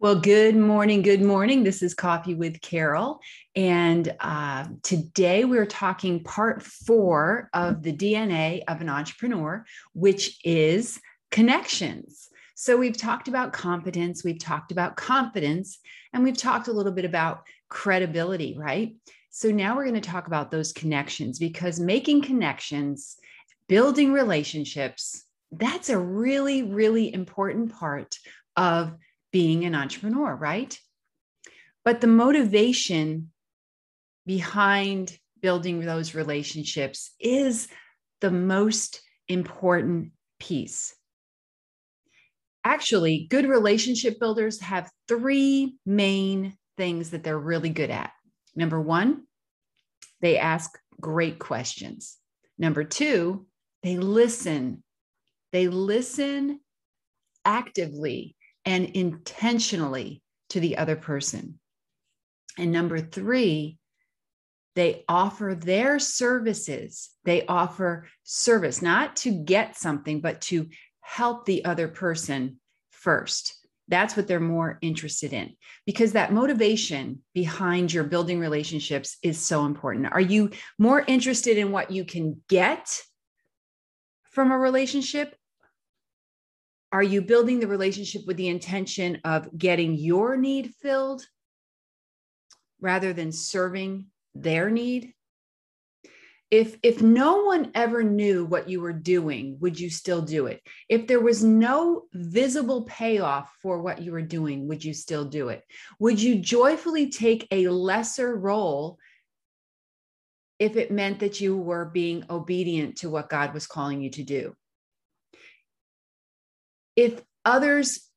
Well, good morning. Good morning. This is Coffee with Carol. And uh, today we're talking part four of the DNA of an entrepreneur, which is connections. So we've talked about competence, we've talked about confidence, and we've talked a little bit about credibility, right? So now we're going to talk about those connections because making connections, building relationships, that's a really, really important part of being an entrepreneur, right? But the motivation behind building those relationships is the most important piece. Actually, good relationship builders have three main things that they're really good at. Number one, they ask great questions. Number two, they listen. They listen actively and intentionally to the other person. And number three, they offer their services. They offer service, not to get something, but to help the other person first. That's what they're more interested in because that motivation behind your building relationships is so important. Are you more interested in what you can get from a relationship are you building the relationship with the intention of getting your need filled rather than serving their need? If, if no one ever knew what you were doing, would you still do it? If there was no visible payoff for what you were doing, would you still do it? Would you joyfully take a lesser role if it meant that you were being obedient to what God was calling you to do? If others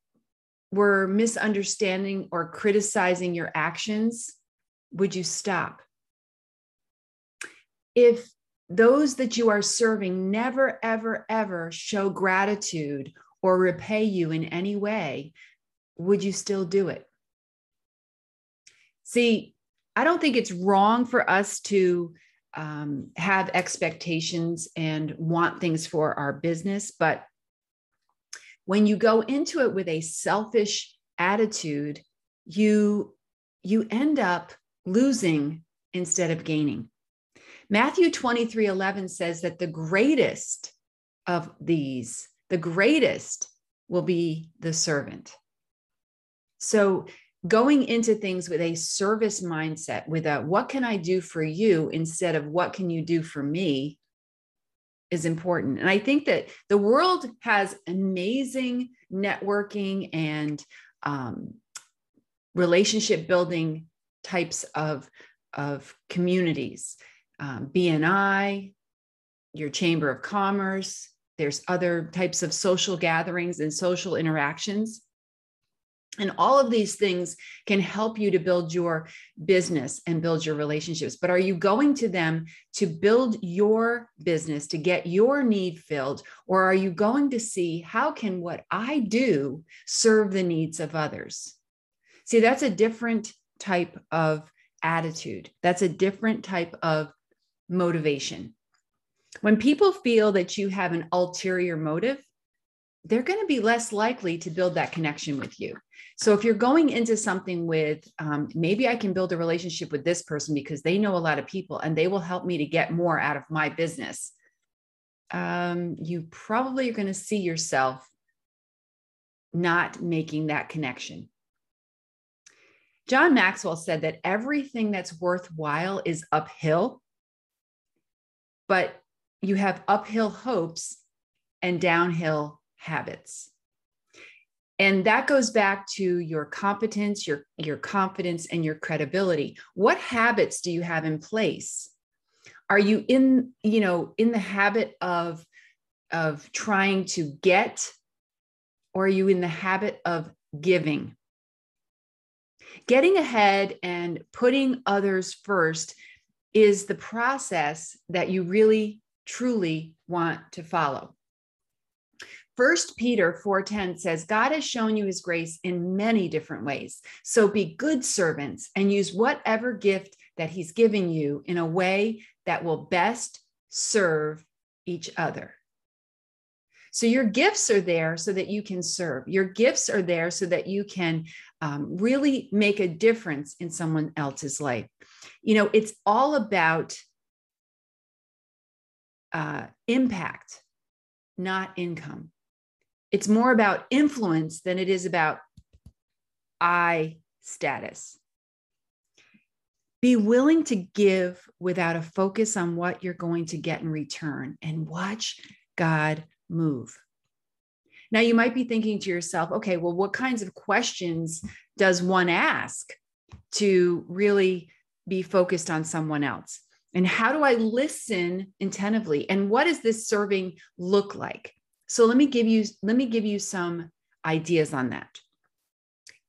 were misunderstanding or criticizing your actions, would you stop? If those that you are serving never, ever, ever show gratitude or repay you in any way, would you still do it? See, I don't think it's wrong for us to um, have expectations and want things for our business, but when you go into it with a selfish attitude you you end up losing instead of gaining. Matthew 23 11 says that the greatest of these the greatest will be the servant. So going into things with a service mindset with a what can i do for you? instead of what can you do for me is important. And I think that the world has amazing networking and um, relationship building types of, of communities. Um, BNI, your Chamber of Commerce, there's other types of social gatherings and social interactions. And all of these things can help you to build your business and build your relationships. But are you going to them to build your business, to get your need filled? Or are you going to see how can what I do serve the needs of others? See, that's a different type of attitude. That's a different type of motivation. When people feel that you have an ulterior motive, they're going to be less likely to build that connection with you. So if you're going into something with um, maybe I can build a relationship with this person because they know a lot of people and they will help me to get more out of my business, um, you probably are going to see yourself not making that connection. John Maxwell said that everything that's worthwhile is uphill, but you have uphill hopes and downhill habits. And that goes back to your competence, your, your confidence, and your credibility. What habits do you have in place? Are you in, you know, in the habit of, of trying to get, or are you in the habit of giving? Getting ahead and putting others first is the process that you really, truly want to follow. First Peter 4:10 says God has shown you his grace in many different ways. So be good servants and use whatever gift that he's given you in a way that will best serve each other. So your gifts are there so that you can serve. Your gifts are there so that you can um, really make a difference in someone else's life. You know, it's all about uh, impact, not income. It's more about influence than it is about I status. Be willing to give without a focus on what you're going to get in return and watch God move. Now, you might be thinking to yourself, okay, well, what kinds of questions does one ask to really be focused on someone else? And how do I listen attentively? And what does this serving look like? So let me give you let me give you some ideas on that.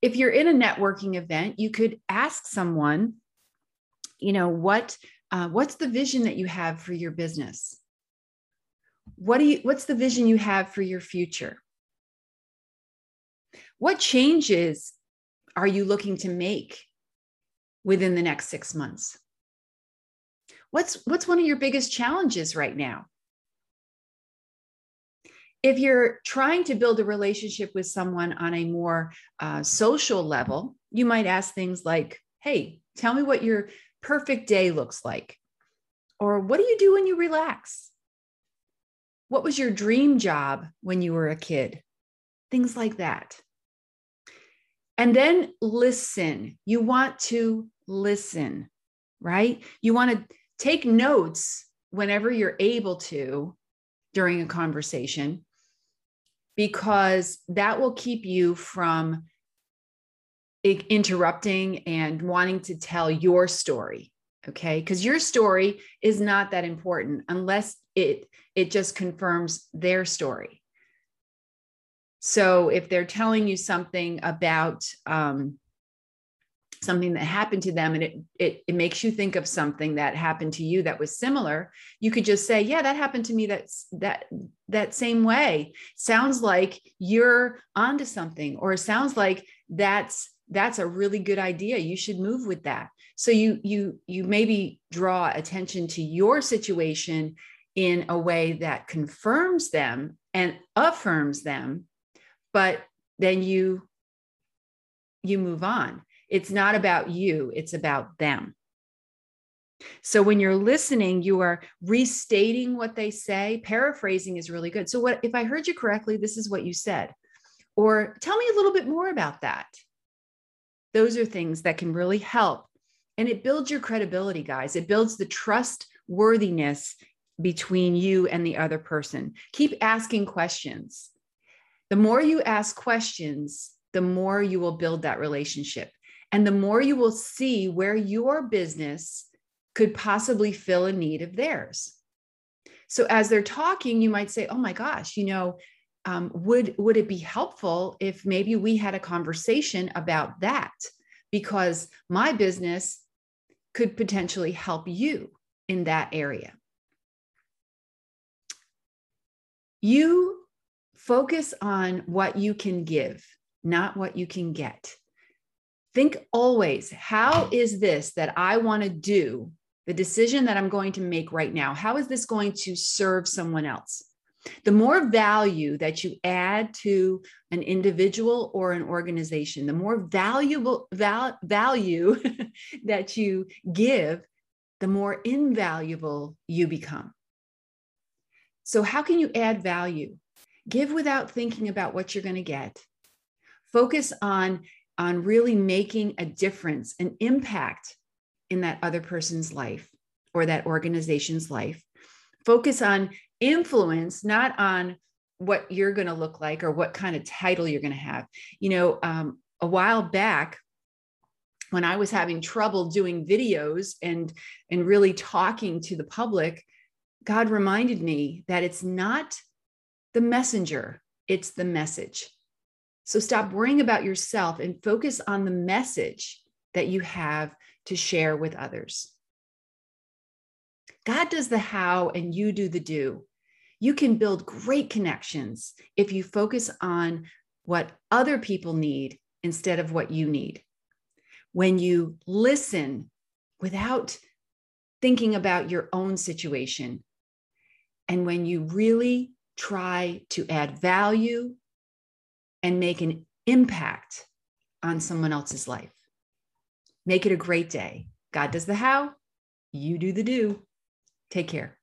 If you're in a networking event, you could ask someone, you know, what uh, what's the vision that you have for your business? What do you what's the vision you have for your future? What changes are you looking to make within the next 6 months? What's what's one of your biggest challenges right now? If you're trying to build a relationship with someone on a more uh, social level, you might ask things like, Hey, tell me what your perfect day looks like. Or what do you do when you relax? What was your dream job when you were a kid? Things like that. And then listen. You want to listen, right? You want to take notes whenever you're able to during a conversation because that will keep you from interrupting and wanting to tell your story okay? Because your story is not that important unless it it just confirms their story. So if they're telling you something about um, something that happened to them and it, it it makes you think of something that happened to you that was similar you could just say yeah that happened to me that's that that same way. Sounds like you're onto something or sounds like that's that's a really good idea. You should move with that. So you you you maybe draw attention to your situation in a way that confirms them and affirms them but then you you move on it's not about you, it's about them. So when you're listening, you are restating what they say. Paraphrasing is really good. So what if I heard you correctly, this is what you said. Or tell me a little bit more about that. Those are things that can really help. And it builds your credibility, guys. It builds the trustworthiness between you and the other person. Keep asking questions. The more you ask questions, the more you will build that relationship. And the more you will see where your business could possibly fill a need of theirs. So as they're talking, you might say, "Oh my gosh, you know, um, would would it be helpful if maybe we had a conversation about that? Because my business could potentially help you in that area." You focus on what you can give, not what you can get. Think always, how is this that I want to do, the decision that I'm going to make right now, how is this going to serve someone else? The more value that you add to an individual or an organization, the more valuable val- value that you give, the more invaluable you become. So, how can you add value? Give without thinking about what you're going to get. Focus on on really making a difference, an impact in that other person's life or that organization's life. Focus on influence, not on what you're going to look like or what kind of title you're going to have. You know, um, a while back, when I was having trouble doing videos and and really talking to the public, God reminded me that it's not the messenger, it's the message. So stop worrying about yourself and focus on the message that you have to share with others. God does the how and you do the do. You can build great connections if you focus on what other people need instead of what you need. When you listen without thinking about your own situation, and when you really try to add value and make an impact on someone else's life. Make it a great day. God does the how, you do the do. Take care.